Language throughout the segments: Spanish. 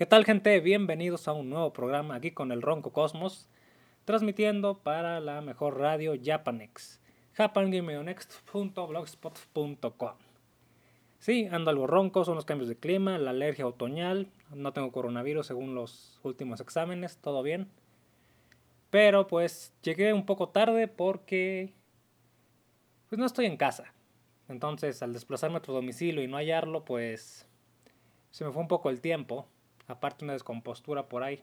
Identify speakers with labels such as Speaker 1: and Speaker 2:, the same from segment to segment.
Speaker 1: ¿Qué tal gente? Bienvenidos a un nuevo programa aquí con el Ronco Cosmos, transmitiendo para la mejor radio Japanex, japangameonext.blogspot.com. Sí, ando algo ronco, son los cambios de clima, la alergia otoñal, no tengo coronavirus según los últimos exámenes, todo bien. Pero pues llegué un poco tarde porque pues no estoy en casa. Entonces, al desplazarme a otro domicilio y no hallarlo, pues se me fue un poco el tiempo aparte una descompostura por ahí.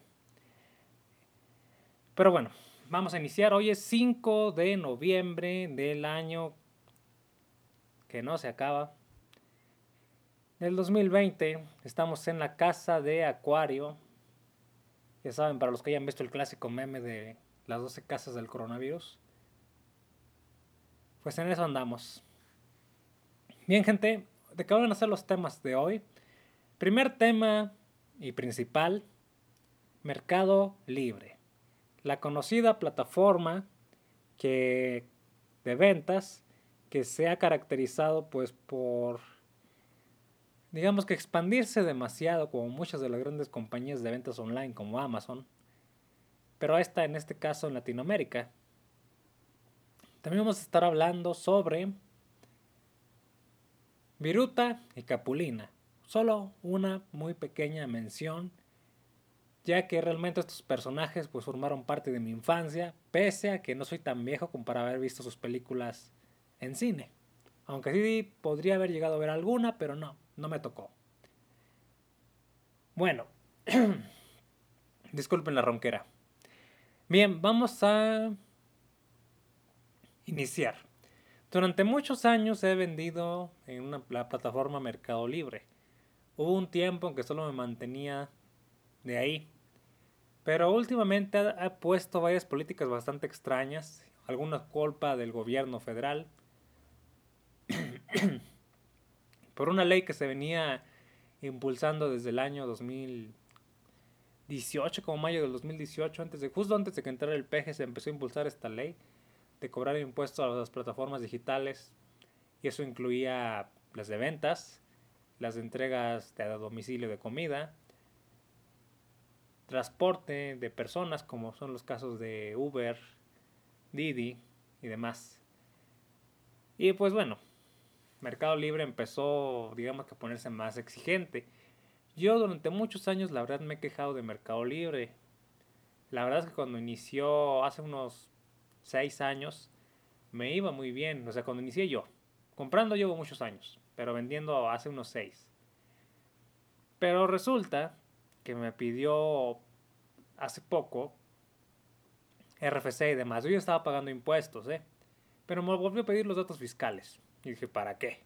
Speaker 1: Pero bueno, vamos a iniciar. Hoy es 5 de noviembre del año que no se acaba. Del 2020 estamos en la casa de Acuario. Ya saben, para los que hayan visto el clásico meme de las 12 casas del coronavirus. Pues en eso andamos. Bien, gente, ¿de qué van a ser los temas de hoy? Primer tema, y principal, Mercado Libre, la conocida plataforma que, de ventas que se ha caracterizado pues por digamos que expandirse demasiado como muchas de las grandes compañías de ventas online como Amazon, pero esta en este caso en Latinoamérica. También vamos a estar hablando sobre Viruta y Capulina, Solo una muy pequeña mención, ya que realmente estos personajes pues formaron parte de mi infancia, pese a que no soy tan viejo como para haber visto sus películas en cine. Aunque sí podría haber llegado a ver alguna, pero no, no me tocó. Bueno, disculpen la ronquera. Bien, vamos a iniciar. Durante muchos años he vendido en una, la plataforma Mercado Libre. Hubo un tiempo en que solo me mantenía de ahí. Pero últimamente ha, puesto varias políticas bastante extrañas, alguna culpa del gobierno federal, por una ley que se venía impulsando desde el año 2018, como mayo del 2018, antes de, justo antes de que entrara el PG se empezó a impulsar esta ley de cobrar impuestos a las plataformas digitales y eso incluía las de ventas, las entregas de domicilio de comida, transporte de personas como son los casos de Uber, Didi y demás. Y pues bueno, Mercado Libre empezó, digamos que a ponerse más exigente. Yo durante muchos años la verdad me he quejado de Mercado Libre. La verdad es que cuando inició hace unos 6 años me iba muy bien. O sea, cuando inicié yo. Comprando llevo muchos años pero vendiendo hace unos 6. Pero resulta que me pidió hace poco RFC y demás. Yo ya estaba pagando impuestos, ¿eh? Pero me volvió a pedir los datos fiscales. Y dije, ¿para qué?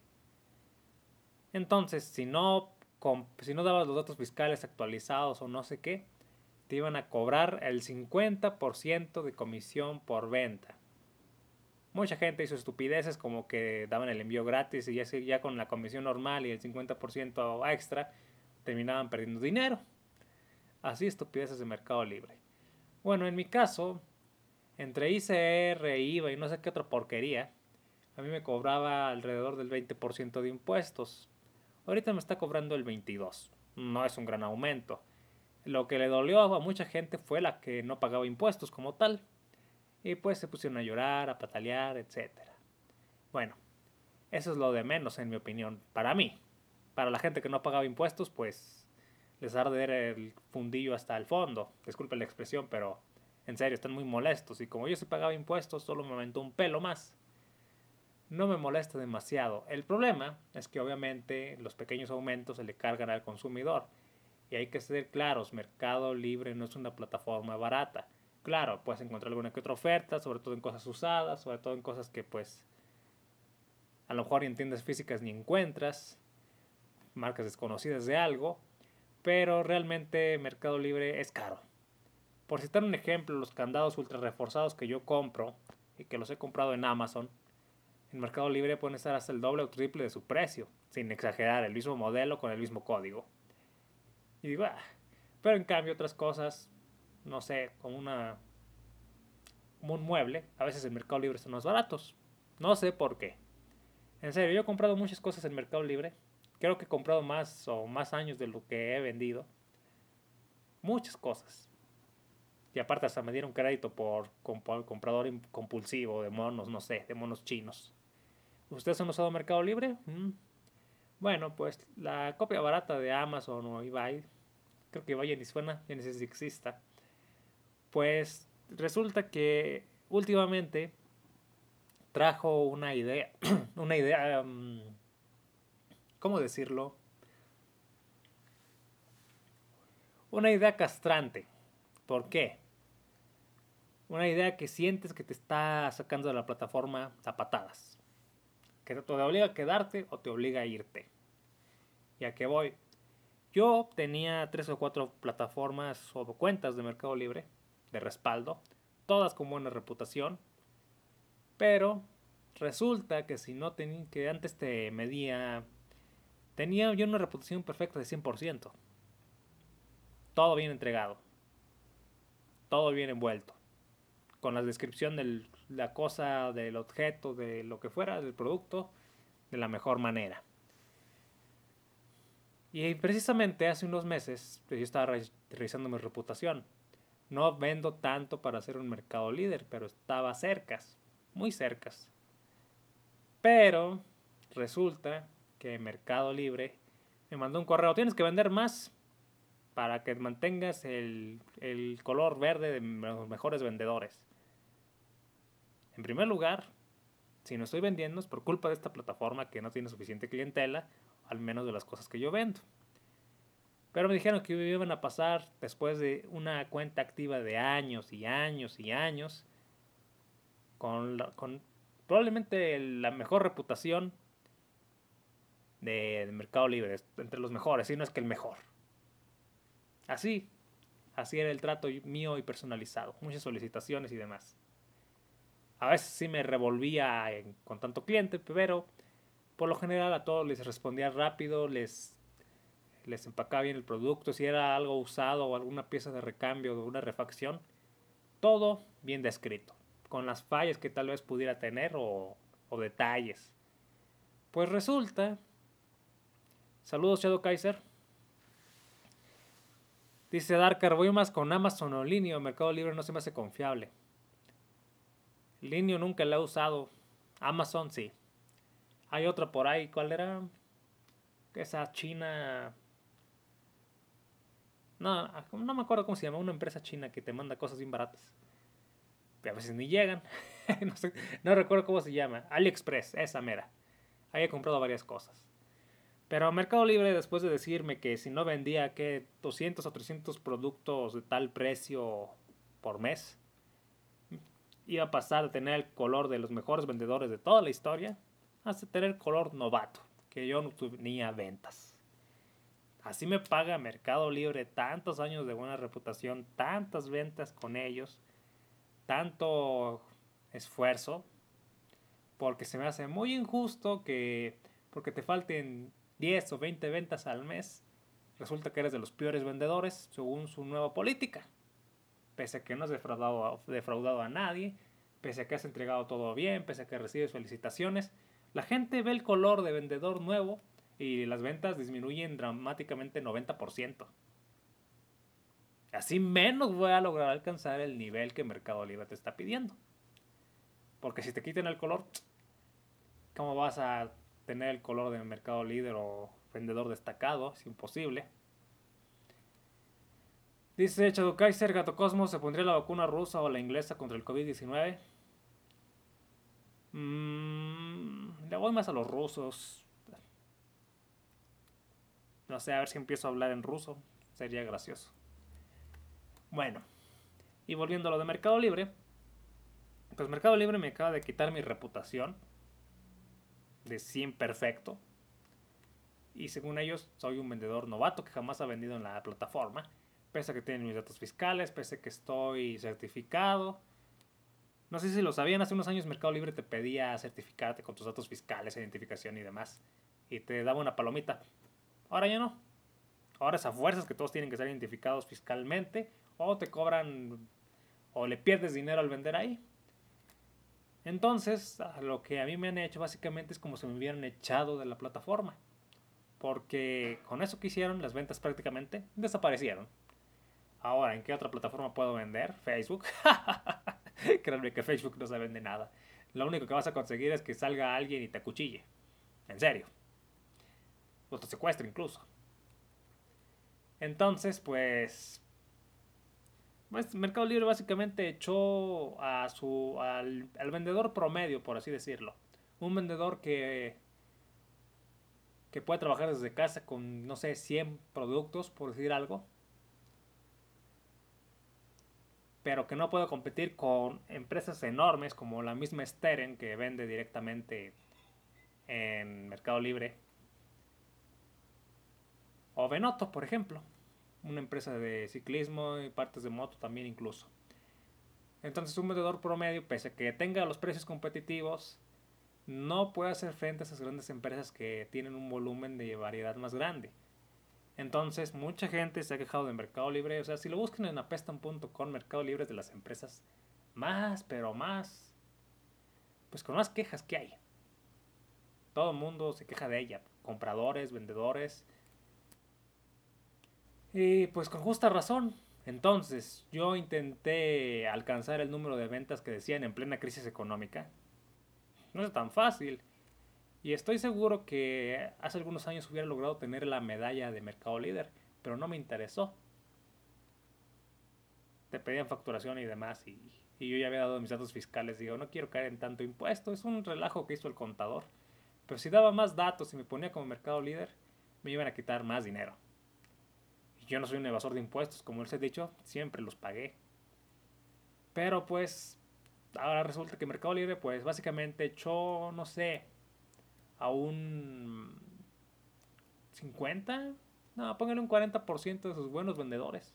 Speaker 1: Entonces, si no, si no dabas los datos fiscales actualizados o no sé qué, te iban a cobrar el 50% de comisión por venta. Mucha gente hizo estupideces como que daban el envío gratis y ya, ya con la comisión normal y el 50% extra terminaban perdiendo dinero. Así estupideces de mercado libre. Bueno, en mi caso, entre ICR, IVA y no sé qué otra porquería, a mí me cobraba alrededor del 20% de impuestos. Ahorita me está cobrando el 22%. No es un gran aumento. Lo que le dolió a mucha gente fue la que no pagaba impuestos como tal. Y pues se pusieron a llorar, a patalear, etc. Bueno, eso es lo de menos en mi opinión, para mí. Para la gente que no pagaba impuestos, pues les arde el fundillo hasta el fondo. Disculpen la expresión, pero en serio, están muy molestos. Y como yo sí pagaba impuestos, solo me aumentó un pelo más. No me molesta demasiado. El problema es que obviamente los pequeños aumentos se le cargan al consumidor. Y hay que ser claros, Mercado Libre no es una plataforma barata. Claro, puedes encontrar alguna que otra oferta, sobre todo en cosas usadas, sobre todo en cosas que pues a lo mejor en tiendas físicas ni encuentras, marcas desconocidas de algo, pero realmente Mercado Libre es caro. Por citar un ejemplo, los candados ultra reforzados que yo compro y que los he comprado en Amazon, en Mercado Libre pueden estar hasta el doble o triple de su precio, sin exagerar, el mismo modelo con el mismo código. Y digo, ah, pero en cambio otras cosas no sé, como una un mueble, a veces en Mercado Libre son más baratos. No sé por qué. En serio, yo he comprado muchas cosas en Mercado Libre. Creo que he comprado más o más años de lo que he vendido. muchas cosas. Y aparte hasta me dieron crédito por comprador compulsivo de monos, no sé, de monos chinos. ¿Ustedes han usado Mercado Libre? Mm. Bueno, pues la copia barata de Amazon o eBay, creo que vaya ni suena, ya ni si exista. Pues resulta que últimamente trajo una idea, una idea, mm, ¿cómo decirlo? Una idea castrante. ¿Por qué? Una idea que sientes que te está sacando de la plataforma zapatadas. Que te obliga a quedarte o te obliga a irte. ¿Y a qué voy? Yo tenía tres o cuatro plataformas o cuentas de Mercado Libre de respaldo, todas con buena reputación, pero resulta que si no tenía, que antes te medía, tenía yo una reputación perfecta de 100%. Todo bien entregado. Todo bien envuelto. Con la descripción de la cosa, del objeto, de lo que fuera, del producto, de la mejor manera. Y precisamente hace unos meses yo estaba revisando mi reputación. No vendo tanto para ser un mercado líder, pero estaba cercas, muy cercas. Pero resulta que Mercado Libre me mandó un correo. Tienes que vender más para que mantengas el, color verde de los mejores vendedores. En primer lugar, si no estoy vendiendo es por culpa de esta plataforma que no tiene suficiente clientela, al menos de las cosas que yo vendo. Pero me dijeron que iban a pasar después de una cuenta activa de años y años y años, con, con probablemente la mejor reputación de, de Mercado Libre, entre los mejores, si no es que el mejor. Así, así era el trato mío y personalizado, muchas solicitaciones y demás. A veces sí me revolvía con tanto cliente, pero por lo general a todos les respondía rápido, les, les empacaba bien el producto, si era algo usado o alguna pieza de recambio o una refacción, todo bien descrito, con las fallas que tal vez pudiera tener o, o detalles. Pues resulta, saludos Shadow Kaiser, Dice Darker, voy más con Amazon o Linio. Mercado Libre no se me hace confiable. Linio nunca la he usado. Amazon sí. Hay otra por ahí. ¿Cuál era? Esa china. No, no me acuerdo cómo se llama. Una empresa china que te manda cosas bien baratas. A veces ni llegan. no, recuerdo cómo se llama. AliExpress, esa mera. Ahí he comprado varias cosas. Pero Mercado Libre, después de decirme que si no vendía que 200 o 300 productos de tal precio por mes, iba a pasar de tener el color de los mejores vendedores de toda la historia a tener el color novato, que yo no tenía ventas. Así me paga Mercado Libre tantos años de buena reputación, tantas ventas con ellos, tanto esfuerzo, porque se me hace muy injusto que porque te falten 10 o 20 ventas al mes, resulta que eres de los peores vendedores según su nueva política. Pese a que no has defraudado, defraudado a nadie, pese a que has entregado todo bien, pese a que recibes felicitaciones, la gente ve el color de vendedor nuevo y las ventas disminuyen dramáticamente 90%. Así menos voy a lograr alcanzar el nivel que Mercado Libre te está pidiendo. Porque si te quiten el color, ¿cómo vas a tener el color de mercado líder o vendedor destacado, es imposible. Dice Chado Kaiser, Gato Cosmos, ¿se pondría la vacuna rusa o la inglesa contra el COVID-19? Mm, le voy más a los rusos. No sé, a ver si empiezo a hablar en ruso. Sería gracioso. Bueno, y volviendo a lo de Mercado Libre. Pues Mercado Libre me acaba de quitar mi reputación de 100 perfecto. Y según ellos, soy un vendedor novato que jamás ha vendido en la plataforma. Pese a que tienen mis datos fiscales, pese a que estoy certificado. No sé si lo sabían, hace unos años Mercado Libre te pedía certificarte con tus datos fiscales, identificación y demás. Y te daba una palomita. Ahora ya no. Ahora es a fuerzas que todos tienen que ser identificados fiscalmente. O te cobran o le pierdes dinero al vender ahí. Entonces, lo que a mí me han hecho básicamente es como si me hubieran echado de la plataforma. Porque con eso que hicieron, las ventas prácticamente desaparecieron. Ahora, ¿en qué otra plataforma puedo vender? Facebook. Créanme que Facebook no se vende nada. Lo único que vas a conseguir es que salga alguien y te acuchille. En serio. O te secuestre incluso. Entonces, pues, pues. Mercado Libre básicamente echó a su, al, vendedor promedio, por así decirlo. Un vendedor que, que puede trabajar desde casa con, no sé, 100 productos, por decir algo pero que no puedo competir con empresas enormes como la misma Steren que vende directamente en Mercado Libre. O Venoto, por ejemplo, una empresa de ciclismo y partes de moto también incluso. Entonces un vendedor promedio, pese a que tenga los precios competitivos, no puede hacer frente a esas grandes empresas que tienen un volumen de variedad más grande. Entonces, mucha gente se ha quejado de Mercado Libre. O sea, si lo buscan en apestan.com, Mercado Libre es de las empresas más, pero más, pues con más quejas que hay. Todo el mundo se queja de ella. Compradores, vendedores. Y pues con justa razón. Entonces, yo intenté alcanzar el número de ventas que decían en plena crisis económica. No es tan fácil. Y estoy seguro que hace algunos años hubiera logrado tener la medalla de mercado líder, pero no me interesó. Te pedían facturación y demás y, yo ya había dado mis datos fiscales. Digo, no quiero caer en tanto impuesto, es un relajo que hizo el contador. Pero si daba más datos y me ponía como mercado líder, me iban a quitar más dinero. Yo no soy un evasor de impuestos, como les he dicho, siempre los pagué. Pero pues, ahora resulta que Mercado Libre, pues básicamente echó, no sé, a un 50, no, pónganle un 40% de sus buenos vendedores.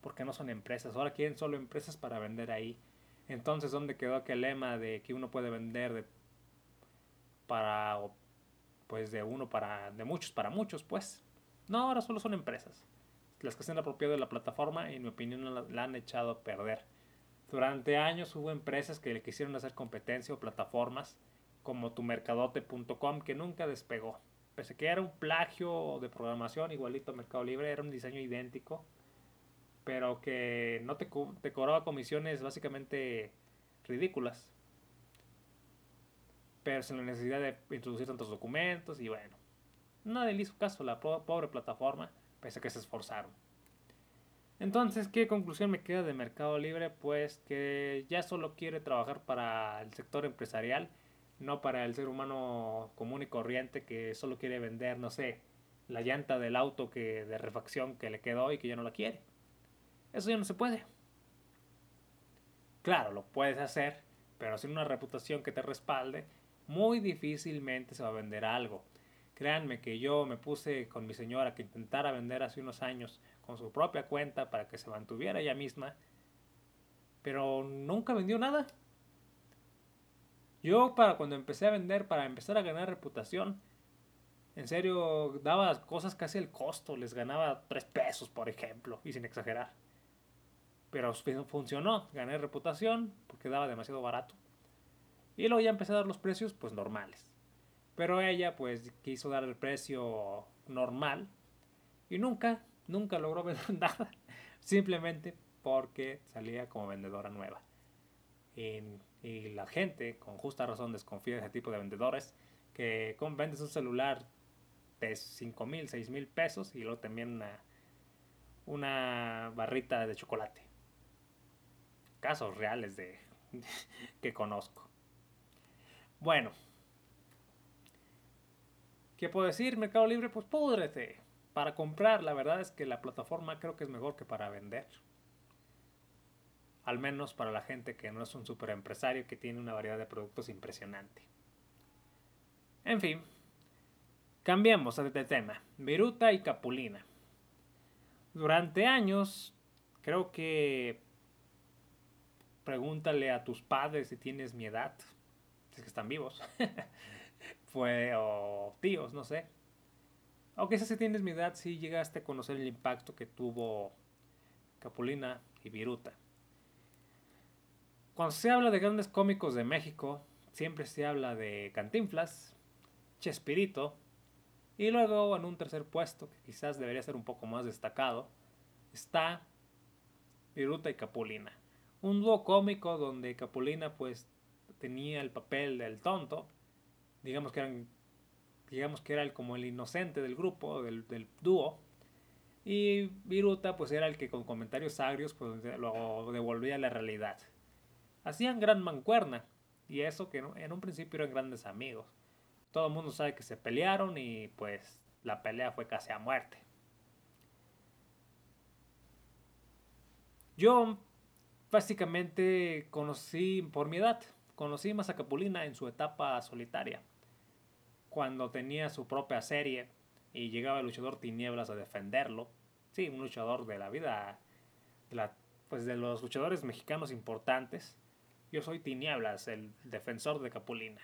Speaker 1: Porque no son empresas, ahora quieren solo empresas para vender ahí. Entonces, ¿dónde quedó aquel lema de que uno puede vender de, para, pues de uno para, de muchos para muchos, pues? No, ahora solo son empresas. Las que se han apropiado de la plataforma en mi opinión la, la han echado a perder. Durante años hubo empresas que le quisieron hacer competencia o plataformas como tumercadote.com que nunca despegó. Pese que era un plagio de programación igualito a Mercado Libre, era un diseño idéntico, pero que no te, te cobraba comisiones básicamente ridículas. Pero sin la necesidad de introducir tantos documentos y bueno, nadie le hizo caso a la pobre plataforma, pese a que se esforzaron. Entonces, ¿qué conclusión me queda de Mercado Libre? Pues que ya solo quiere trabajar para el sector empresarial no para el ser humano común y corriente que solo quiere vender, no sé, la llanta del auto que de refacción que le quedó y que ya no la quiere. Eso ya no se puede. Claro, lo puedes hacer, pero sin una reputación que te respalde, muy difícilmente se va a vender algo. Créanme que yo me puse con mi señora que intentara vender hace unos años con su propia cuenta para que se mantuviera ella misma, pero nunca vendió nada. Yo para cuando empecé a vender, para empezar a ganar reputación, en serio, daba cosas casi el costo, les ganaba 3 pesos, por ejemplo, y sin exagerar. Pero funcionó, gané reputación porque daba demasiado barato. Y luego ya empecé a dar los precios pues normales. Pero ella pues quiso dar el precio normal y nunca, nunca logró vender nada. Simplemente porque salía como vendedora nueva. Y la gente, con justa razón, desconfía de ese tipo de vendedores que vendes un celular de 5 mil, 6 mil pesos y luego también una, una barrita de chocolate. Casos reales de que conozco. Bueno, ¿qué puedo decir? Mercado Libre, pues púdrete. Para comprar, la verdad es que la plataforma creo que es mejor que para vender al menos para la gente que no es un super empresario que tiene una variedad de productos impresionante. En fin, cambiemos de tema. Viruta y Capulina. Durante años, creo que pregúntale a tus padres si tienes mi edad, si es que están vivos, Fue, o tíos, no sé. O quizás si tienes mi edad, si llegaste a conocer el impacto que tuvo Capulina y Viruta. Cuando se habla de grandes cómicos de México, siempre se habla de Cantinflas, Chespirito, y luego en un tercer puesto, que quizás debería ser un poco más destacado, está Viruta y Capulina. Un dúo cómico donde Capulina pues tenía el papel del tonto, digamos que eran digamos que era el, como el inocente del grupo, del, del dúo, y Viruta pues era el que con comentarios agrios pues lo devolvía a la realidad. Hacían gran mancuerna, y eso que en un principio eran grandes amigos. Todo el mundo sabe que se pelearon y pues la pelea fue casi a muerte. Yo básicamente conocí por mi edad, conocí más en su etapa solitaria, cuando tenía su propia serie y llegaba el luchador Tinieblas a defenderlo. Sí, un luchador de la vida, pues de los luchadores mexicanos importantes. Yo soy Tinieblas, el defensor de Capulina.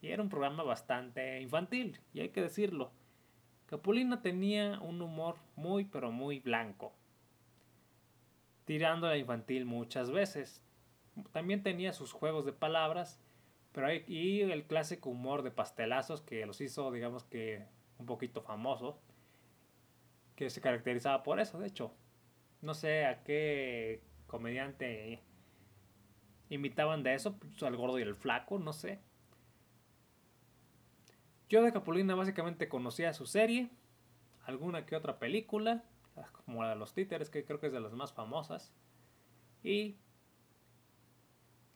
Speaker 1: Y era un programa bastante infantil, y hay que decirlo. Capulina tenía un humor muy pero muy blanco, tirando a infantil muchas veces. También tenía sus juegos de palabras, pero hay, y el clásico humor de pastelazos que los hizo, digamos que, un poquito famoso, que se caracterizaba por eso, de hecho. No sé a qué comediante imitaban de eso, pues, al gordo y el flaco, no sé. Yo de Capulina básicamente conocía su serie, alguna que otra película, como la de los títeres, que creo que es de las más famosas, y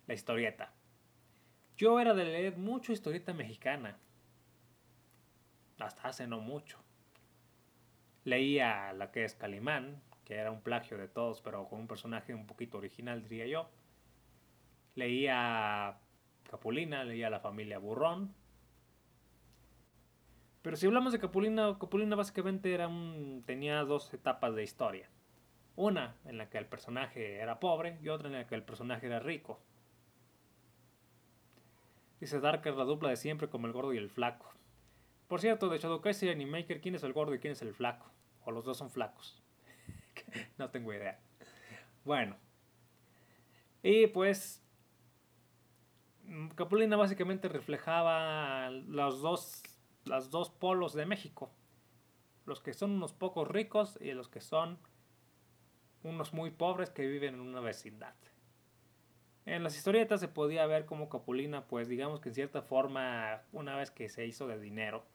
Speaker 1: la historieta. Yo era de leer mucho historieta mexicana, hasta hace no mucho. Leía la que es Calimán, que era un plagio de todos, pero con un personaje un poquito original, diría yo. Leía Capulina, leía La familia Burrón, pero si hablamos de Capulina, Capulina básicamente era un, tenía dos etapas de historia. Una en la que el personaje era pobre y otra en la que el personaje era rico. Dice Darker la dupla de siempre como el gordo y el flaco. Por cierto, de Shadow y Animaker, ¿quién es el gordo y quién es el flaco? O los dos son flacos. no tengo idea. Bueno. Y pues Capulina básicamente reflejaba los dos los dos polos de México. Los que son unos pocos ricos y los que son unos muy pobres que viven en una vecindad. En las historietas se podía ver como Capulina, pues digamos que en cierta forma, una vez que se hizo de dinero,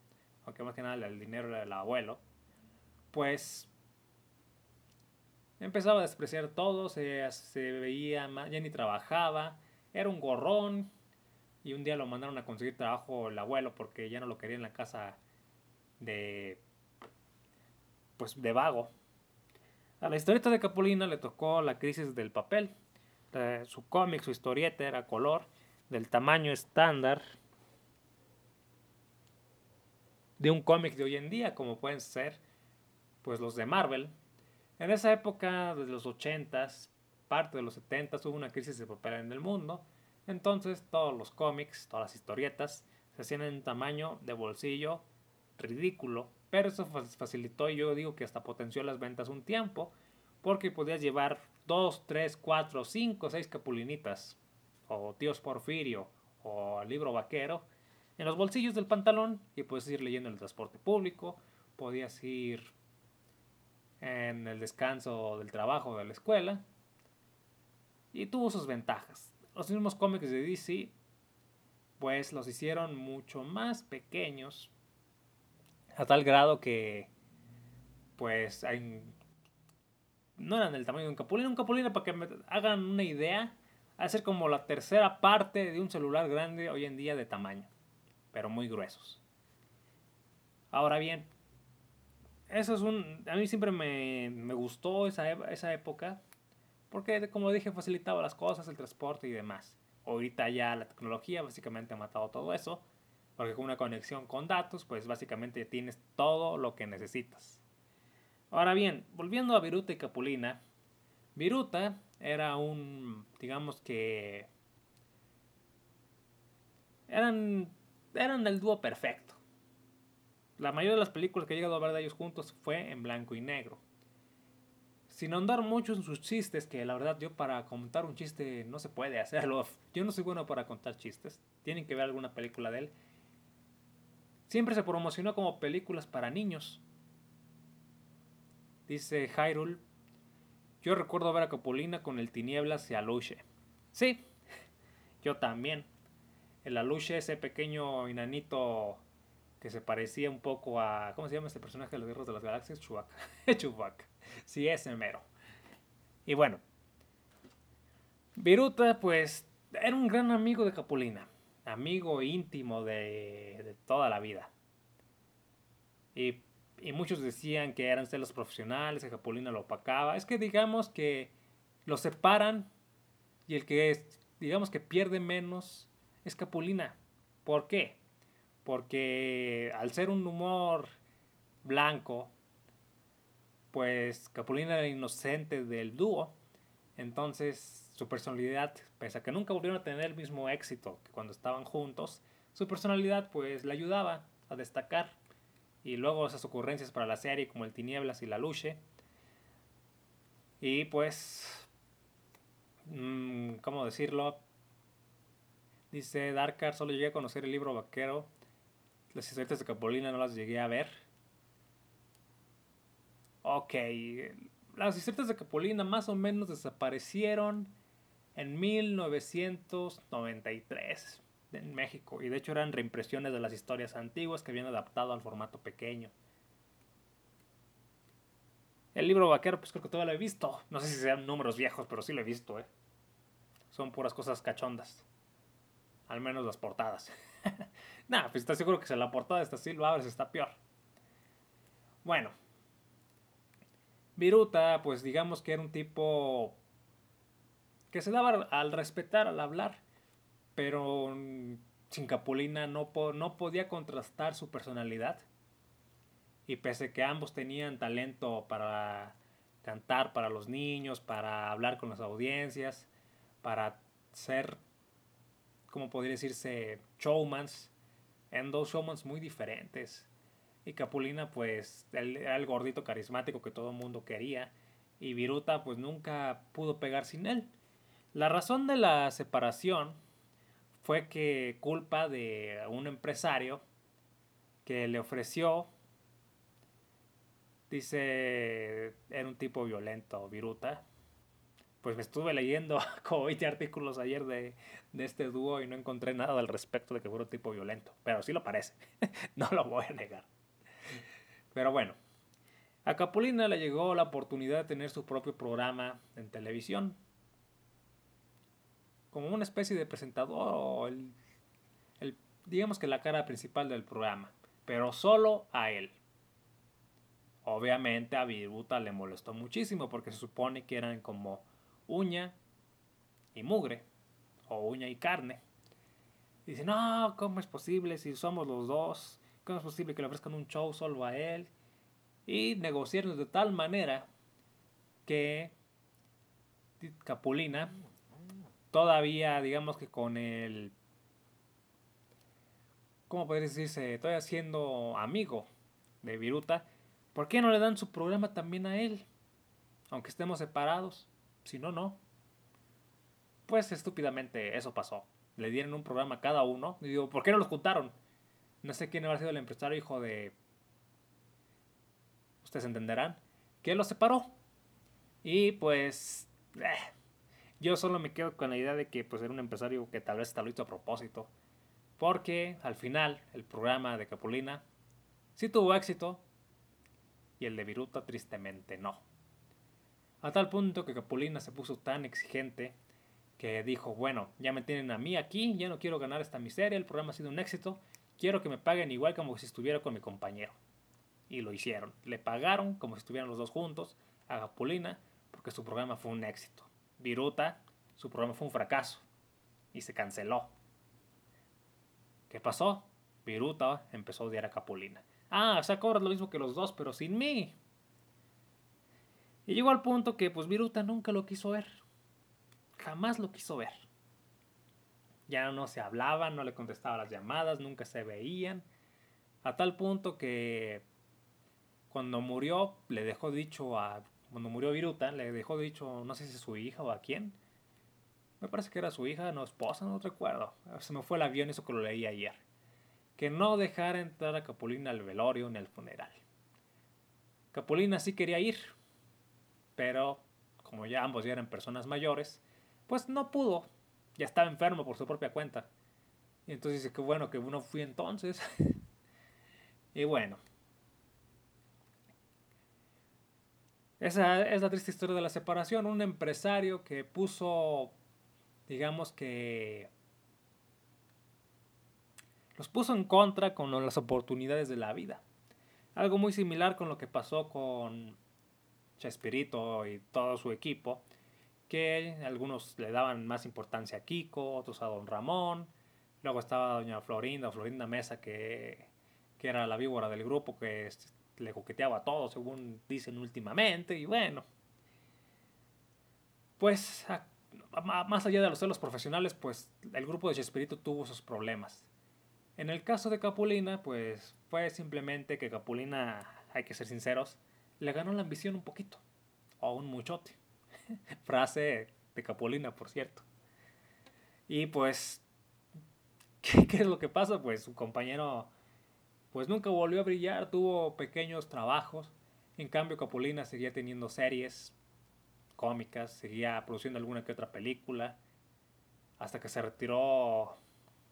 Speaker 1: aunque más que nada el dinero del abuelo, pues empezaba a despreciar todo, se, se veía, ya ni trabajaba, era un gorrón, y un día lo mandaron a conseguir trabajo el abuelo porque ya no lo quería en la casa de pues de vago. A la historieta de Capulina le tocó la crisis del papel. Su cómic, su historieta era color del tamaño estándar de un cómic de hoy en día, como pueden ser pues los de Marvel. En esa época, de los 80s, parte de los 70s, hubo una crisis de papel en el mundo entonces todos los cómics, todas las historietas, se hacían en tamaño de bolsillo ridículo, pero eso facilitó y yo digo que hasta potenció las ventas un tiempo, porque podías llevar 2, 3, 4, 5, 6 capulinitas, o tíos Porfirio, o libro vaquero, en los bolsillos del pantalón y puedes ir leyendo en el transporte público, podías ir en el descanso del trabajo de la escuela, y tuvo sus ventajas. Los mismos cómics de DC, pues los hicieron mucho más pequeños, a tal grado que, pues, hay, no eran del tamaño de un capulina. Un capulina, para que me hagan una idea, a ser como la tercera parte de un celular grande hoy en día de tamaño, pero muy gruesos. Ahora bien, eso es un. A mí siempre me, me gustó esa, esa época porque, como dije, facilitaba las cosas, el transporte y demás. Ahorita ya la tecnología básicamente ha matado todo eso. Porque con una conexión con datos, pues básicamente tienes todo lo que necesitas. Ahora bien, volviendo a Viruta y Capulina. Viruta era un, digamos que... Eran, eran el dúo perfecto. La mayoría de las películas que he llegado a ver de ellos juntos fue en blanco y negro sin andar mucho en sus chistes, que la verdad yo para contar un chiste no se puede hacerlo. Yo no soy bueno para contar chistes. Tienen que ver alguna película de él. Siempre se promocionó como películas para niños. Dice Hyrule. Yo recuerdo ver a Capulina con el Tinieblas y Aluche. Sí, yo también. El Aluche, ese pequeño inanito que se parecía un poco a. ¿Cómo se llama este personaje de los Guerreros de las Galaxias? Chewbacca. Chewbacca. Sí, ese mero. Y bueno. Viruta, pues, era un gran amigo de Capulina. Amigo íntimo de, de toda la vida. Y y muchos decían que eran celos profesionales, que Capulina lo opacaba. Es que digamos que lo separan y el que es, digamos que pierde menos es Capulina. ¿Por qué? Porque al ser un humor blanco, pues Capulina era inocente del dúo. Entonces su personalidad, pese a que nunca volvieron a tener el mismo éxito que cuando estaban juntos, su personalidad pues le ayudaba a destacar y luego esas ocurrencias para la serie como el Tinieblas y la Luche. Y pues, mm, ¿cómo decirlo? Dice Darkar, solo llegué a conocer el libro vaquero. Las historietas de Capulina no las llegué a ver. Ok, las historietas de Capulina más o menos desaparecieron en 1993 en México y de hecho eran reimpresiones de las historias antiguas que habían adaptado al formato pequeño. El libro vaquero, pues creo que todavía lo he visto. No sé si sean números viejos, pero sí lo he visto, ¿eh? Son puras cosas cachondas. Al menos las portadas. nah, pues está seguro que si la portada está así, lo abres, está peor. Bueno. Viruta, pues digamos que era un tipo que se daba al respetar, al hablar pero sin Capulina no, no podía contrastar su personalidad. Y pese que ambos tenían talento para cantar para los niños, para hablar con las audiencias, para ser, como podría decirse, showmans, en dos showmans muy diferentes. Y Capulina, pues, era el gordito carismático que todo el mundo quería. Y Viruta, pues, nunca pudo pegar sin él. La razón de la separación fue que culpa de un empresario que le ofreció, dice, era un tipo violento, viruta. Pues me estuve leyendo como 20 artículos ayer de, de este dúo y no encontré nada al respecto de que fuera un tipo violento. Pero sí lo parece, no lo voy a negar. Pero bueno, a Capulina le llegó la oportunidad de tener su propio programa en televisión como una especie de presentador el, digamos que la cara principal del programa, pero solo a él. Obviamente a Viruta le molestó muchísimo porque se supone que eran como uña y mugre o uña y carne. Dice, no, ¿cómo es posible si somos los dos? ¿Cómo es posible que le ofrezcan un show solo a él? Y negociaron de tal manera que Capulina todavía, digamos que con el, ¿cómo podría decirse? Todavía siendo amigo de Viruta, ¿por qué no le dan su programa también a él? Aunque estemos separados, si no, no. Pues estúpidamente eso pasó. Le dieron un programa a cada uno. Y digo, ¿por qué no los juntaron? No sé quién habrá sido el empresario hijo de... Ustedes entenderán. Que los separó. Y pues... Eh, yo solo me quedo con la idea de que pues era un empresario que tal vez está lo hizo a propósito. Porque al final el programa de Capulina sí tuvo éxito y el de Viruta tristemente no. A tal punto que Capulina se puso tan exigente que dijo, bueno, ya me tienen a mí aquí, ya no quiero ganar esta miseria, el programa ha sido un éxito, quiero que me paguen igual como si estuviera con mi compañero. Y lo hicieron, le pagaron como si estuvieran los dos juntos a Capulina porque su programa fue un éxito. Viruta, su programa fue un fracaso y se canceló. ¿Qué pasó? Viruta empezó a odiar a Capulina. Ah, o sea, cobras lo mismo que los dos, pero sin mí. Y llegó al punto que, pues, Viruta nunca lo quiso ver. Jamás lo quiso ver. Ya no se hablaban, no le contestaba las llamadas, nunca se veían. A tal punto que cuando murió, le dejó dicho a cuando murió Viruta, le dejó dicho, no sé si su hija o a quién. Me parece que era su hija, no esposa, no recuerdo. Se me fue el avión, eso que lo leí ayer. Que no dejara entrar a Capulina al velorio ni al funeral. Capulina sí quería ir, pero como ya ambos ya eran personas mayores, pues no pudo, ya estaba enfermo por su propia cuenta. Y entonces dice que bueno que uno fui entonces. y bueno. Esa es la triste historia de la separación. Un empresario que puso, digamos que, los puso en contra con las oportunidades de la vida. Algo muy similar con lo que pasó con Chespirito y todo su equipo, que algunos le daban más importancia a Kiko, otros a Don Ramón, luego estaba Doña Florinda, Florinda Mesa, que, que era la víbora del grupo, que le coqueteaba a todos, según dicen últimamente, y bueno. Pues, más allá de los celos profesionales, pues el grupo de Chespirito tuvo sus problemas. En el caso de Capulina, pues fue simplemente que Capulina, hay que ser sinceros, le ganó la ambición un poquito, o un muchote. Frase de Capulina, por cierto. Y pues, ¿qué, ¿qué, es lo que pasa? Pues su compañero pues nunca volvió a brillar, tuvo pequeños trabajos. En cambio, Capulina seguía teniendo series cómicas, seguía produciendo alguna que otra película, hasta que se retiró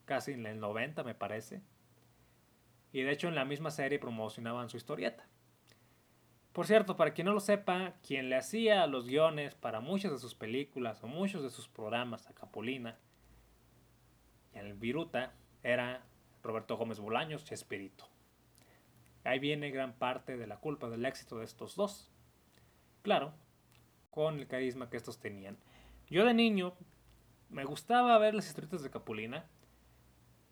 Speaker 1: casi en el 90, me parece. Y de hecho en la misma serie promocionaban su historieta. Por cierto, para quien no lo sepa, quien le hacía los guiones para muchas de sus películas o muchos de sus programas a Capulina y el Viruta era Roberto Gómez Bolaños, Chespirito. Ahí viene gran parte de la culpa del éxito de estos dos. Claro, con el carisma que estos tenían. Yo de niño me gustaba ver las historietas de Capulina.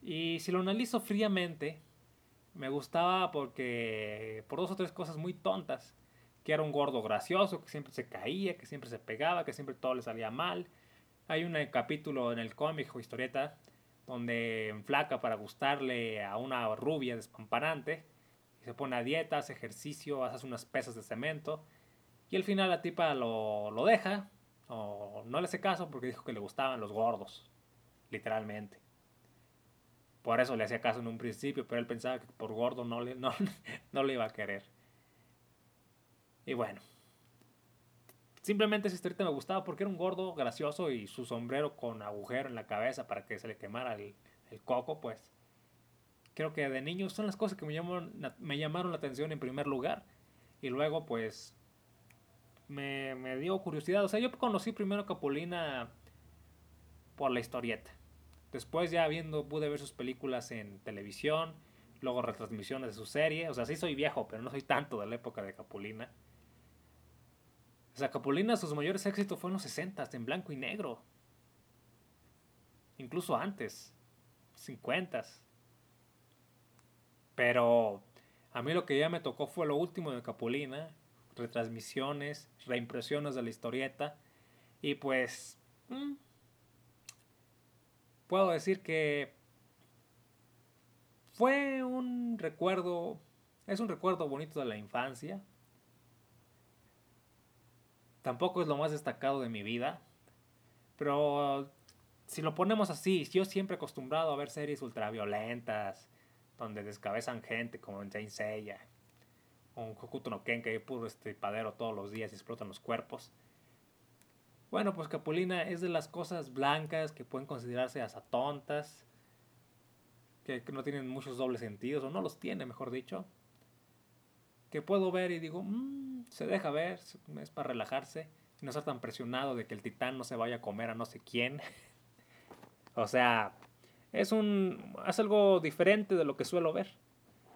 Speaker 1: Y si lo analizo fríamente, me gustaba porque por dos o tres cosas muy tontas. Que era un gordo gracioso, que siempre se caía, que siempre se pegaba, que siempre todo le salía mal. Hay un capítulo en el cómic o historieta donde flaca para gustarle a una rubia despampanante y se pone a dieta, hace ejercicio, hace unas pesas de cemento y al final la tipa lo, lo deja o no le hace caso porque dijo que le gustaban los gordos, literalmente. Por eso le hacía caso en un principio, pero él pensaba que por gordo no le, no, no le iba a querer. Y bueno, simplemente esa historieta me gustaba porque era un gordo gracioso y su sombrero con agujero en la cabeza para que se le quemara el, el coco, pues creo que de niño son las cosas que me llamaron, me llamaron la atención en primer lugar. Y luego, pues, me, me dio curiosidad. O sea, yo conocí primero a Capulina por la historieta. Después ya viendo, pude ver sus películas en televisión, luego retransmisiones de su serie. O sea, sí soy viejo, pero no soy tanto de la época de Capulina. O sea, Capulina, sus mayores éxitos fueron los 60, en blanco y negro. Incluso antes, 50. Pero a mí lo que ya me tocó fue lo último de Capulina, retransmisiones, reimpresiones de la historieta y pues mm, puedo decir que fue un recuerdo, es un recuerdo bonito de la infancia. Tampoco es lo más destacado de mi vida, pero si lo ponemos así, yo siempre acostumbrado a ver series ultraviolentas, donde descabezan gente como en Seiya o en Hokuto no Ken que hay puro estripadero todos los días y explotan los cuerpos. Bueno, pues Capulina es de las cosas blancas que pueden considerarse hasta tontas, que, no tienen muchos dobles sentidos, o no los tiene, mejor dicho, que puedo ver y digo, mmm, se deja ver, es para relajarse, y no estar tan presionado de que el titán no se vaya a comer a no sé quién. o sea, es, un, es algo diferente de lo que suelo ver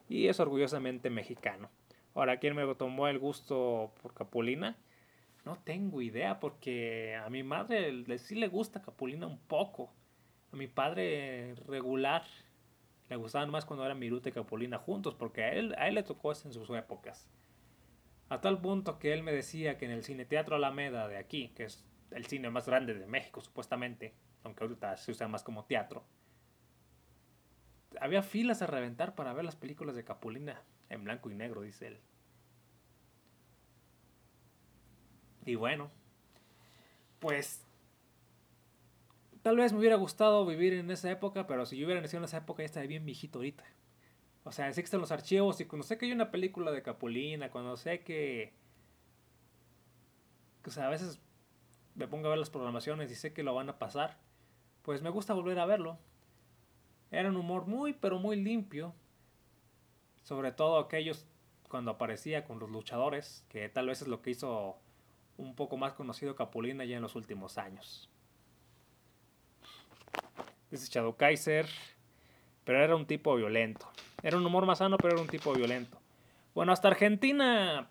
Speaker 1: y es orgullosamente mexicano. Ahora, ¿quién me tomó el gusto por Capulina? No tengo idea porque a mi madre sí le gusta Capulina un poco. A mi padre regular le gustaban más cuando eran Miruta y Capulina juntos porque a él, a él le tocó en sus épocas. A tal punto que él me decía que en el Cine Teatro Alameda de aquí, que es el cine más grande de México supuestamente, aunque ahorita se usa más como teatro, había filas a reventar para ver las películas de Capulina en blanco y negro, dice él. Y bueno, pues tal vez me hubiera gustado vivir en esa época, pero si yo hubiera nacido en esa época ya estaría bien viejito ahorita. O sea, existen los archivos y cuando sé que hay una película de Capulina, cuando sé que... O sea, a veces me pongo a ver las programaciones y sé que lo van a pasar, pues me gusta volver a verlo. Era un humor muy, pero muy limpio. Sobre todo aquellos cuando aparecía con los luchadores, que tal vez es lo que hizo un poco más conocido Capulina ya en los últimos años. Dice Shadow Kaiser, pero era un tipo violento. Era un humor más sano, pero era un tipo violento. Bueno, hasta Argentina.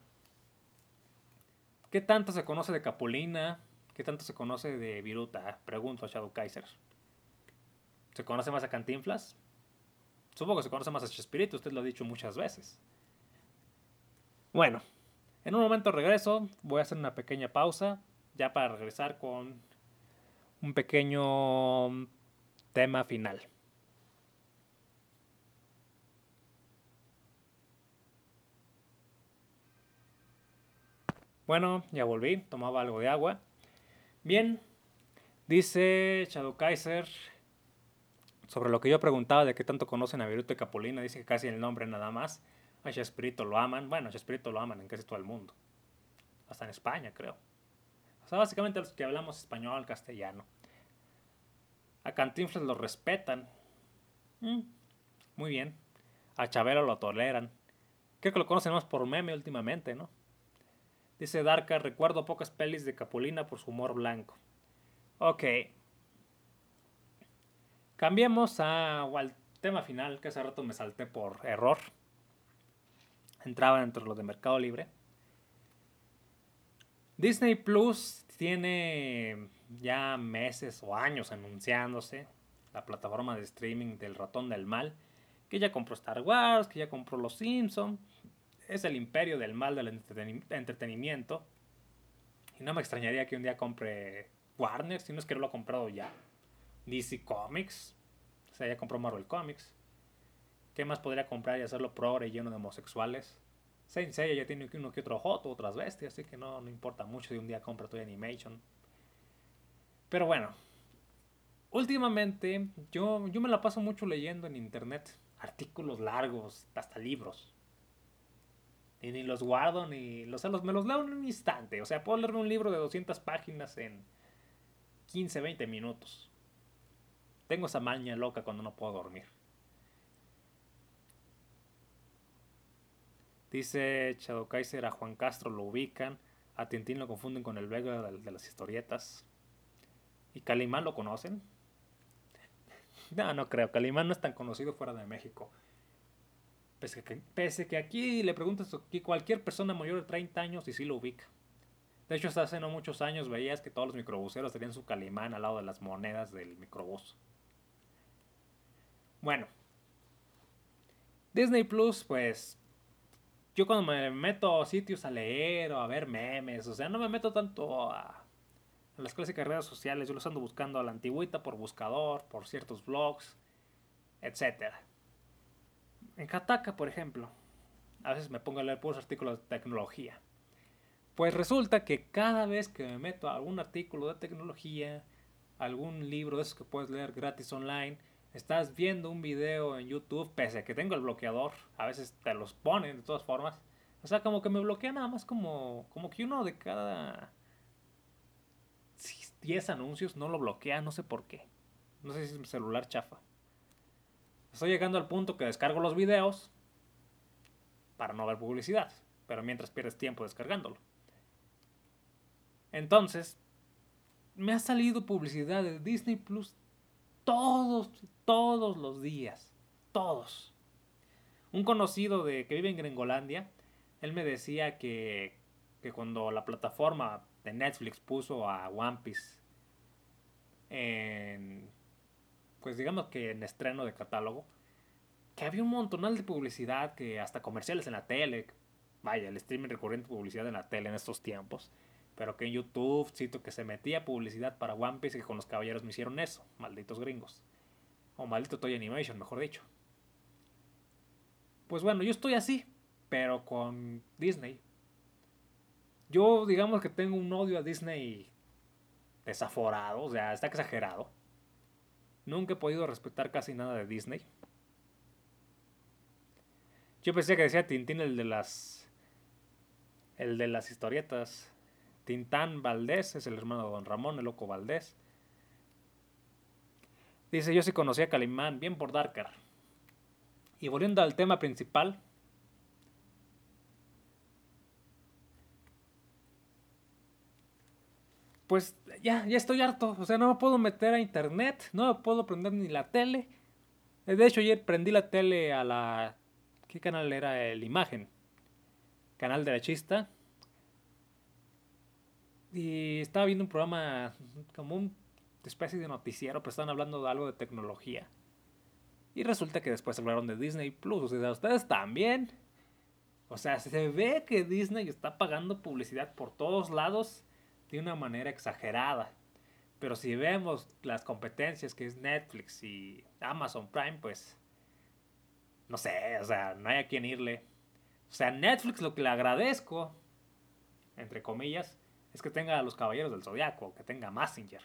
Speaker 1: ¿Qué tanto se conoce de Capulina? ¿Qué tanto se conoce de Viruta? Pregunto a Shadow Kaiser. ¿Se conoce más a Cantinflas? Supongo que se conoce más a Chespirito, usted lo ha dicho muchas veces. Bueno, en un momento regreso, voy a hacer una pequeña pausa, ya para regresar con un pequeño tema final. Bueno, ya volví, tomaba algo de agua. Bien, dice Shadow Kaiser sobre lo que yo preguntaba de qué tanto conocen a Viruto y Capulina, dice que casi el nombre nada más. A Chespirito lo aman, bueno, a Chespirito lo aman en casi todo el mundo. Hasta en España, creo. O sea, básicamente los que hablamos español, castellano. A Cantinflas lo respetan. Mm, muy bien. A Chabelo lo toleran. Creo que lo conocen más por meme últimamente, ¿no? Dice Darka, recuerdo pocas pelis de Capulina por su humor blanco. Ok. Cambiemos a, al tema final, que hace rato me salté por error. Entraba dentro de lo de Mercado Libre. Disney Plus tiene ya meses o años anunciándose la plataforma de streaming del ratón del mal, que ya compró Star Wars, que ya compró Los Simpsons es el imperio del mal del entretenimiento. Y no me extrañaría que un día compre Warner, si no es que lo ha comprado ya. DC Comics. O sea, ya compró Marvel Comics. ¿Qué más podría comprar y hacerlo progre lleno de homosexuales? Saint Seiya ya tiene uno que otro Hot, otras bestias, así que no, no importa mucho si un día compra Toy Animation. Pero bueno, últimamente yo, yo me la paso mucho leyendo en internet artículos largos, hasta libros. Y ni los guardo, ni los, me los leo en un instante. O sea, puedo leerme un libro de 200 páginas en 15, 20 minutos. Tengo esa maña loca cuando no puedo dormir. Dice Shadow Kaiser, a Juan Castro lo ubican, a Tintín lo confunden con el Vega de, las historietas. ¿Y Calimán lo conocen? No, no creo. Calimán no es tan conocido fuera de México. Pese que, aquí le preguntas a cualquier persona mayor de 30 años y sí lo ubica. De hecho, hasta hace no muchos años veías que todos los microbuseros tenían su calimán al lado de las monedas del microbús. Bueno. Disney Plus, pues... Yo cuando me meto a sitios a leer o a ver memes, o sea, no me meto tanto a, a las clásicas redes sociales. Yo los ando buscando a la antigüita por buscador, por ciertos blogs, etcétera en Kataka, por ejemplo, a veces me pongo a leer puros artículos de tecnología. Pues resulta que cada vez que me meto a algún artículo de tecnología, algún libro de esos que puedes leer gratis online, estás viendo un video en YouTube, pese a que tengo el bloqueador, a veces te los ponen de todas formas. O sea, como que me bloquea nada más como, como que uno de cada 10 anuncios no lo bloquea, no sé por qué. No sé si es mi celular chafa. Estoy llegando al punto que descargo los videos para no ver publicidad, pero mientras pierdes tiempo descargándolo. Entonces, me ha salido publicidad de Disney Plus todos, todos los días. Todos. Un conocido de que vive en Gringolandia, él me decía que, que cuando la plataforma de Netflix puso a One Piece en pues digamos que en estreno de catálogo, que había un montonal de publicidad, que hasta comerciales en la tele, vaya, el streaming recurrente publicidad en la tele en estos tiempos, pero que en YouTube, cito que se metía publicidad para One Piece y que con los caballeros me hicieron eso, malditos gringos. O maldito Toy Animation, mejor dicho. Pues bueno, yo estoy así, pero con Disney. Yo digamos que tengo un odio a Disney desaforado, o sea, está exagerado. Nunca he podido respetar casi nada de Disney. Yo pensé que decía Tintín el de las. El de las historietas. Tintán Valdés, es el hermano de Don Ramón, el loco Valdés. Dice, yo sí conocí a Calimán, bien por Darker. Y volviendo al tema principal, pues ya, ya estoy harto. O sea, no me puedo meter a internet, no me puedo prender ni la tele. De hecho, ayer prendí la tele a la... ¿Qué canal era? El Imagen. Canal derechista. Y estaba viendo un programa como un especie de noticiero, pero estaban hablando de algo de tecnología. Y resulta que después hablaron de Disney Plus. O sea, ustedes también. O sea, se ve que Disney está pagando publicidad por todos lados de una manera exagerada. Pero si vemos las competencias que es Netflix y Amazon Prime, pues no sé, o sea, no hay a quien irle. O sea, Netflix lo que le agradezco, entre comillas, es que tenga a los Caballeros del Zodiaco, que tenga Messenger.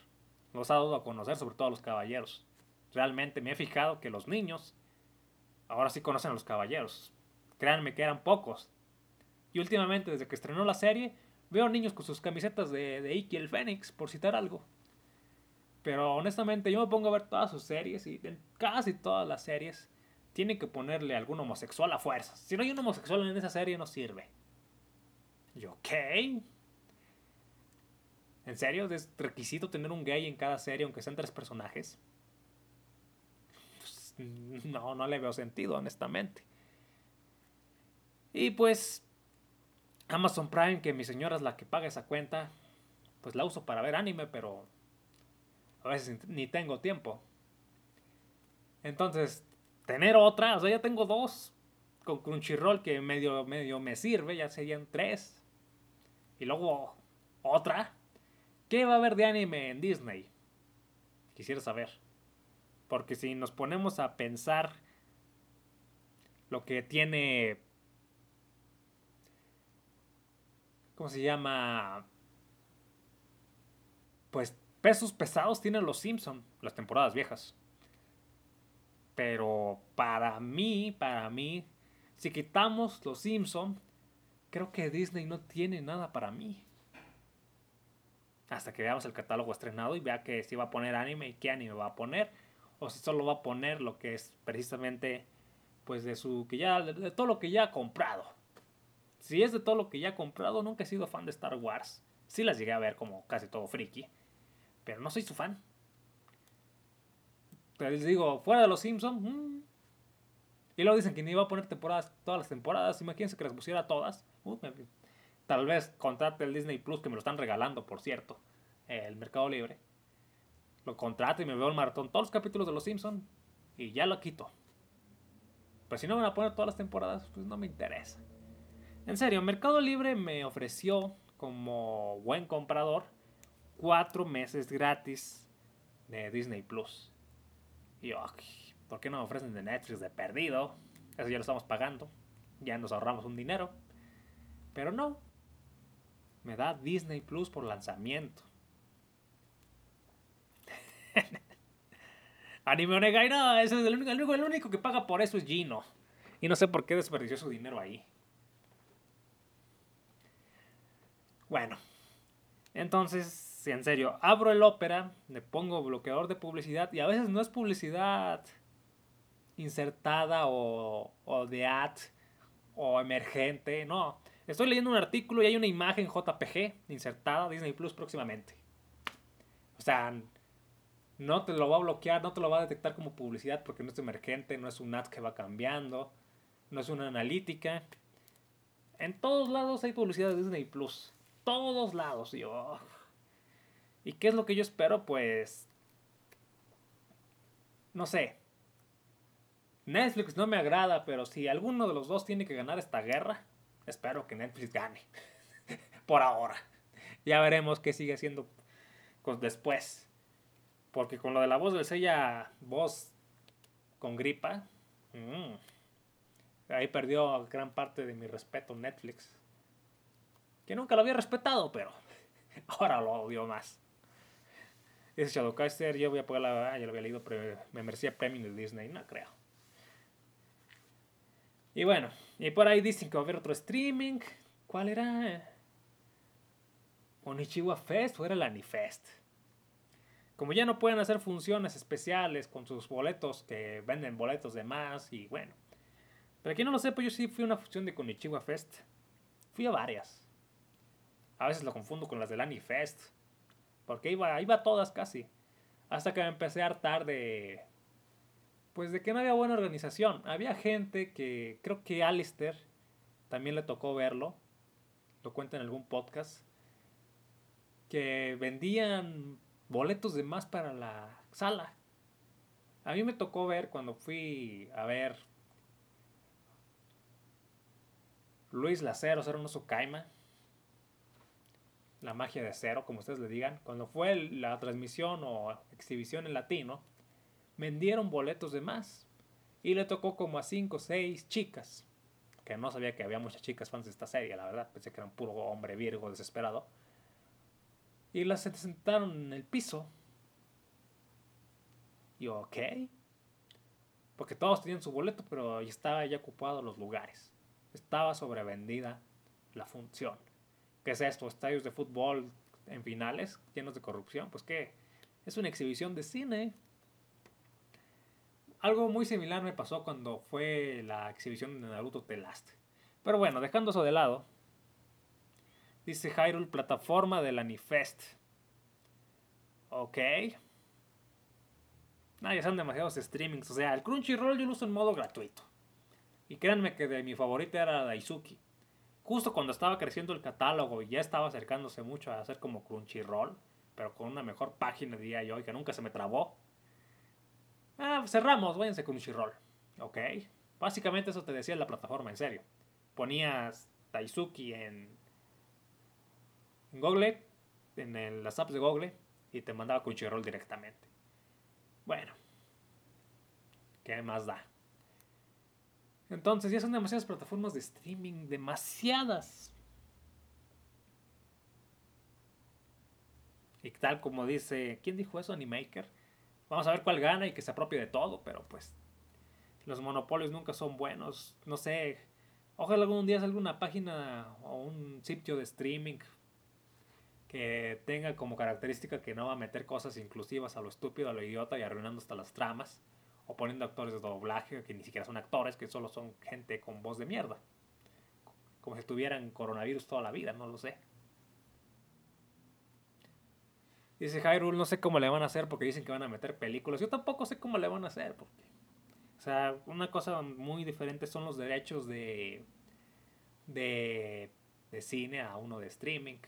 Speaker 1: Los ha dado a conocer sobre todo a los caballeros. Realmente me he fijado que los niños ahora sí conocen a los caballeros. Créanme que eran pocos. Y últimamente, desde que estrenó la serie, veo niños con sus camisetas de, de el Fénix, por citar algo. Pero honestamente, yo me pongo a ver todas sus series y en casi todas las series tienen que ponerle algún homosexual a fuerza. Si no hay un homosexual en esa serie, no sirve. Yo, ok. ¿En serio? ¿Es requisito tener un gay en cada serie, aunque sean tres personajes? Pues, no, no le veo sentido, honestamente. Y pues, Amazon Prime, que mi señora es la que paga esa cuenta, pues la uso para ver anime, pero a veces ni tengo tiempo. Entonces, tener otra, o sea, ya tengo dos con Crunchyroll que medio, medio me sirve, ya serían tres. Y luego otra. ¿Qué va a haber de anime en Disney? Quisiera saber. Porque si nos ponemos a pensar lo que tiene... ¿Cómo se llama? Pues pesos pesados tienen los Simpson, las temporadas viejas. Pero para mí, para mí, si quitamos los Simpson, creo que Disney no tiene nada para mí. Hasta que veamos el catálogo estrenado y vea que si va a poner anime y qué anime va a poner. O si solo va a poner lo que es precisamente pues de su que ya de todo lo que ya ha comprado. Si es de todo lo que ya ha comprado, nunca he sido fan de Star Wars. Sí las llegué a ver como casi todo friki pero no soy su fan. Pero les digo, fuera de los Simpsons. Mm. Y luego dicen que ni iba a poner temporadas, todas las temporadas. Imagínense que las pusiera todas. Tal vez contrate el Disney Plus, que me lo están regalando, por cierto. El Mercado Libre. Lo contrato y me veo el maratón, todos los capítulos de los Simpsons. Y ya lo quito. Pues si no van a poner todas las temporadas, pues no me interesa. En serio, Mercado Libre me ofreció como buen comprador cuatro meses gratis de Disney Plus. Y yo, ¿por qué no me ofrecen de Netflix de perdido? Eso ya lo estamos pagando. Ya nos ahorramos un dinero. Pero no. Me da Disney Plus por lanzamiento. Anime Onegai, no, ese es el único, el único, que paga por eso es Gino. Y no sé por qué desperdició su dinero ahí. Bueno, entonces en serio, abro el Opera, le pongo bloqueador de publicidad y a veces no es publicidad insertada o, o de ad o emergente, no. Estoy leyendo un artículo y hay una imagen JPG insertada Disney Plus próximamente. O sea, no te lo va a bloquear, no te lo va a detectar como publicidad porque no es emergente, no es un ad que va cambiando, no es una analítica. En todos lados hay publicidad de Disney Plus. Todos lados. Yo, ¿Y qué es lo que yo espero? Pues... No sé. Netflix no me agrada, pero si alguno de los dos tiene que ganar esta guerra, espero que Netflix gane. Por ahora. Ya veremos qué sigue haciendo después. Porque con lo de la voz del Sella, voz con gripa, mm, ahí perdió gran parte de mi respeto Netflix. Que nunca lo había respetado, pero ahora lo odio más. Ese Shadowcaster, yo voy a pagar la. Ah, ya lo había leído, pero me merecía premium de Disney, no creo. Y bueno, y por ahí dicen que va a haber otro streaming. ¿Cuál era? Onichiwa Fest o era el Anifest. Como ya no pueden hacer funciones especiales con sus boletos que venden boletos de más y bueno. Pero quien no lo sepa, yo sí fui a una función de Konichiwa Fest. Fui a varias. A veces lo confundo con las del Anifest. Porque iba, iba a todas casi. Hasta que me empecé a hartar de. Pues de que no había buena organización. Había gente que. Creo que Alistair también le tocó verlo. Lo cuenta en algún podcast. Que vendían boletos de más para la sala. A mí me tocó ver cuando fui a ver Luis Lacero, Cero no Sukaima. La magia de cero, como ustedes le digan. Cuando fue la transmisión o exhibición en latino, vendieron boletos de más. Y le tocó como a 5 o 6 chicas. Que no sabía que había muchas chicas fans de esta serie, la verdad. Pensé que era un puro hombre virgo desesperado. Y las sentaron en el piso. Y ok. Porque todos tenían su boleto, pero estaba ya ocupado los lugares. Estaba sobrevendida la función. ¿Qué es esto? Estadios de fútbol en finales llenos de corrupción. Pues qué. Es una exhibición de cine. Algo muy similar me pasó cuando fue la exhibición de Naruto The Last. Pero bueno, dejando eso de lado, Dice Hyrule, plataforma del Anifest. Ok. No, ya son demasiados streamings. O sea, el Crunchyroll yo lo uso en modo gratuito. Y créanme que de mi favorita era Daisuki. Justo cuando estaba creciendo el catálogo y ya estaba acercándose mucho a hacer como Crunchyroll, pero con una mejor página, diría yo, y que nunca se me trabó. Ah, cerramos, váyanse Crunchyroll. Ok. Básicamente eso te decía la plataforma, en serio. Ponías Daisuki en en Google, en las apps de Google, y te mandaba Crunchyroll directamente. Bueno, ¿qué más da? Entonces ya son demasiadas plataformas de streaming, demasiadas. Y tal como dice, ¿quién dijo eso? Animaker. Vamos a ver cuál gana y que se apropie de todo, pero pues los monopolios nunca son buenos. No sé, ojalá algún día salga una página o un sitio de streaming que tenga como característica que no va a meter cosas inclusivas a lo estúpido, a lo idiota y arruinando hasta las tramas, o poniendo actores de doblaje que ni siquiera son actores, que solo son gente con voz de mierda. Como si tuvieran coronavirus toda la vida, no lo sé. Dice Hyrule, no sé cómo le van a hacer porque dicen que van a meter películas. Yo tampoco sé cómo le van a hacer. Porque, o sea, una cosa muy diferente son los derechos de, de, de cine a uno de streaming.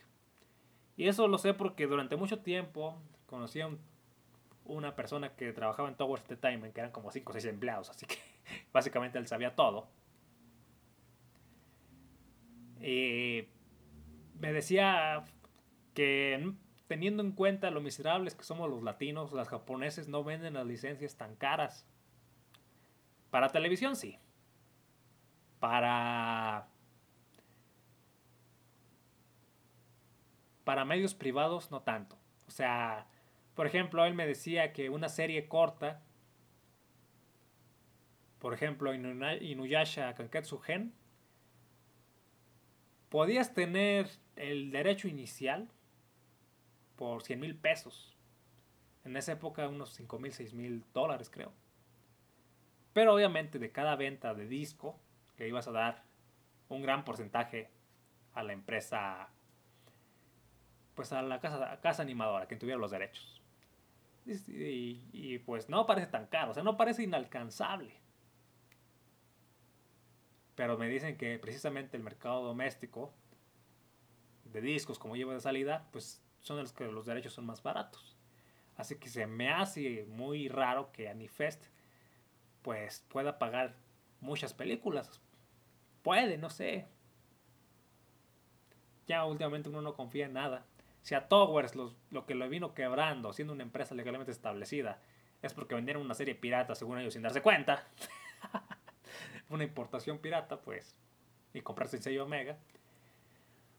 Speaker 1: Y eso lo sé porque durante mucho tiempo conocí a una persona que trabajaba en Tower Entertainment, que eran como 5 o 6 empleados, así que básicamente él sabía todo. Y me decía que teniendo en cuenta lo miserables que somos los latinos, los japoneses no venden las licencias tan caras. Para televisión sí. Para Para medios privados no tanto. O sea, por ejemplo, él me decía que una serie corta, por ejemplo, Inuyasha Kanketsu Gen, podías tener el derecho inicial por 100 mil pesos. En esa época unos 5 mil, 6 mil dólares creo. Pero obviamente de cada venta de disco le ibas a dar un gran porcentaje a la empresa pues a la casa, casa animadora, que tuviera los derechos. Y, pues no parece tan caro, o sea, no parece inalcanzable. Pero me dicen que precisamente el mercado doméstico de discos como lleva de salida, pues son los que los derechos son más baratos. Así que se me hace muy raro que Anifest pues pueda pagar muchas películas. Puede, no sé. Ya últimamente uno no confía en nada. Si a Towers lo que lo vino quebrando, siendo una empresa legalmente establecida, es porque vendieron una serie pirata, según ellos, sin darse cuenta, una importación pirata, pues, y comprarse el sello Omega,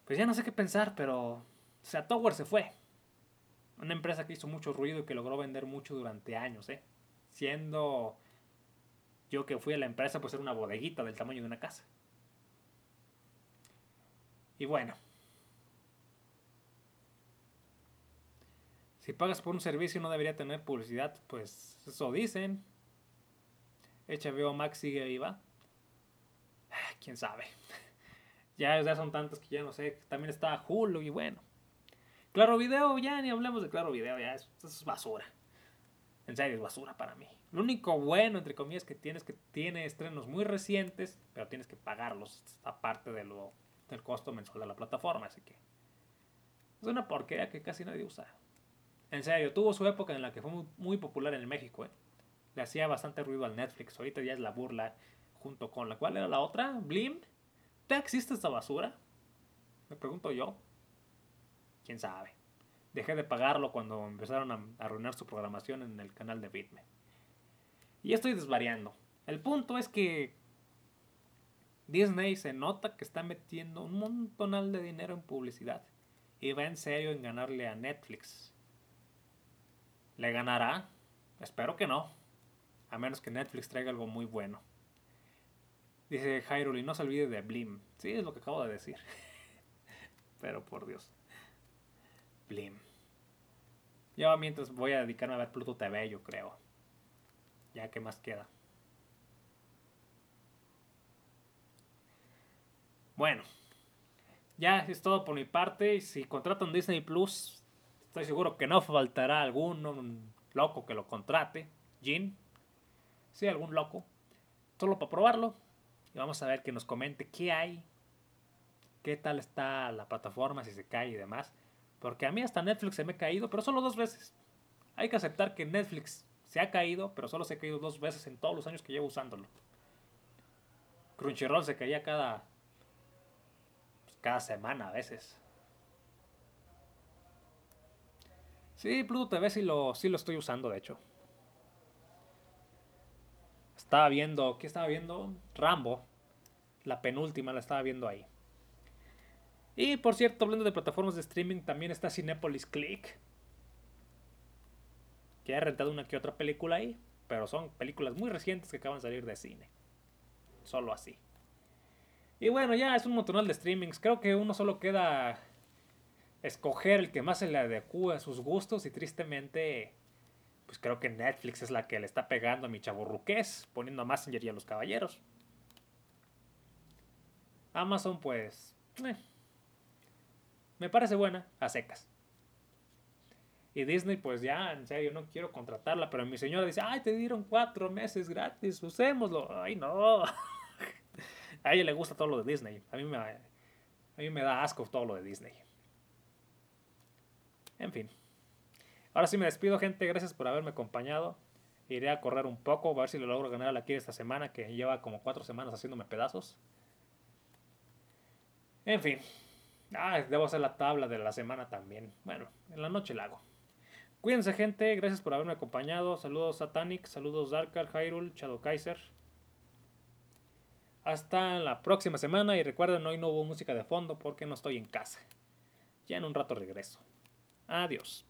Speaker 1: pues ya no sé qué pensar, pero, sea, Towers se fue. Una empresa que hizo mucho ruido y que logró vender mucho durante años, ¿eh? Siendo yo que fui a la empresa, pues era una bodeguita del tamaño de una casa. Y bueno, Si pagas por un servicio no debería tener publicidad, pues eso dicen. HBO Max sigue viva. Ah, quién sabe. Ya, ya son tantos que ya no sé. También está Hulu y bueno. Claro Video, ya ni hablemos de Claro Video, ya eso, es basura. En serio, es basura para mí. Lo único bueno, entre comillas, que tiene es que tiene estrenos muy recientes, pero tienes que pagarlos aparte de del costo mensual de la plataforma, así que es una porquería que casi nadie usa. En serio, tuvo su época en la que fue muy, popular en México. ¿eh? Le hacía bastante ruido al Netflix. Ahorita ya es la burla junto con la cual era la otra, Blim. ¿Te existe esta basura? Me pregunto yo. ¿Quién sabe? Dejé de pagarlo cuando empezaron a arruinar su programación en el canal de Bitme. Y estoy desvariando. El punto es que Disney se nota que está metiendo un montonal de dinero en publicidad y va en serio en ganarle a Netflix. ¿Le ganará? Espero que no. A menos que Netflix traiga algo muy bueno. Dice Hyrule, no se olvide de Blim. Sí, es lo que acabo de decir. Pero por Dios. Blim. Yo mientras voy a dedicarme a ver Pluto TV, yo creo. Ya que más queda. Bueno, ya es todo por mi parte. Si contratan Disney Plus, estoy seguro que no faltará algún loco que lo contrate. Jin. Sí, algún loco. Solo para probarlo. Y vamos a ver que nos comente qué hay. Qué tal está la plataforma, si se cae y demás. Porque a mí hasta Netflix se me ha caído, pero solo dos veces. Hay que aceptar que Netflix se ha caído, pero solo se ha caído dos veces en todos los años que llevo usándolo. Crunchyroll se caía cada cada semana a veces. Sí, Pluto TV sí lo, sí lo estoy usando, de hecho. Estaba viendo, ¿qué estaba viendo? Rambo. La penúltima la estaba viendo ahí. Y por cierto, hablando de plataformas de streaming, también está Cinepolis Click. Que ha rentado una que otra película ahí. Pero son películas muy recientes que acaban de salir de cine. Solo así. Y bueno, ya es un montón de streamings. Creo que uno solo queda escoger el que más se le adecue a sus gustos y tristemente pues creo que Netflix es la que le está pegando a mi chaburruqués, poniendo a Messenger y a los caballeros. Amazon pues eh, me parece buena a secas. Y Disney, pues ya, en serio, no quiero contratarla, pero mi señora dice, ay, te dieron cuatro meses gratis, usémoslo. Ay, no. A ella le gusta todo lo de Disney. A mí me, a mí me da asco todo lo de Disney. En fin. Ahora sí me despido, gente. Gracias por haberme acompañado. Iré a correr un poco, a ver si lo logro ganar aquí esta semana, que lleva como cuatro semanas haciéndome pedazos. En fin. Ah, debo hacer la tabla de la semana también. Bueno, en la noche la hago. Cuídense, gente. Gracias por haberme acompañado. Saludos Satanic, saludos Darkar, Hyrule, Shadow Kaiser. Hasta la próxima semana y recuerden, hoy no hubo música de fondo porque no estoy en casa. Ya en un rato regreso. Adiós.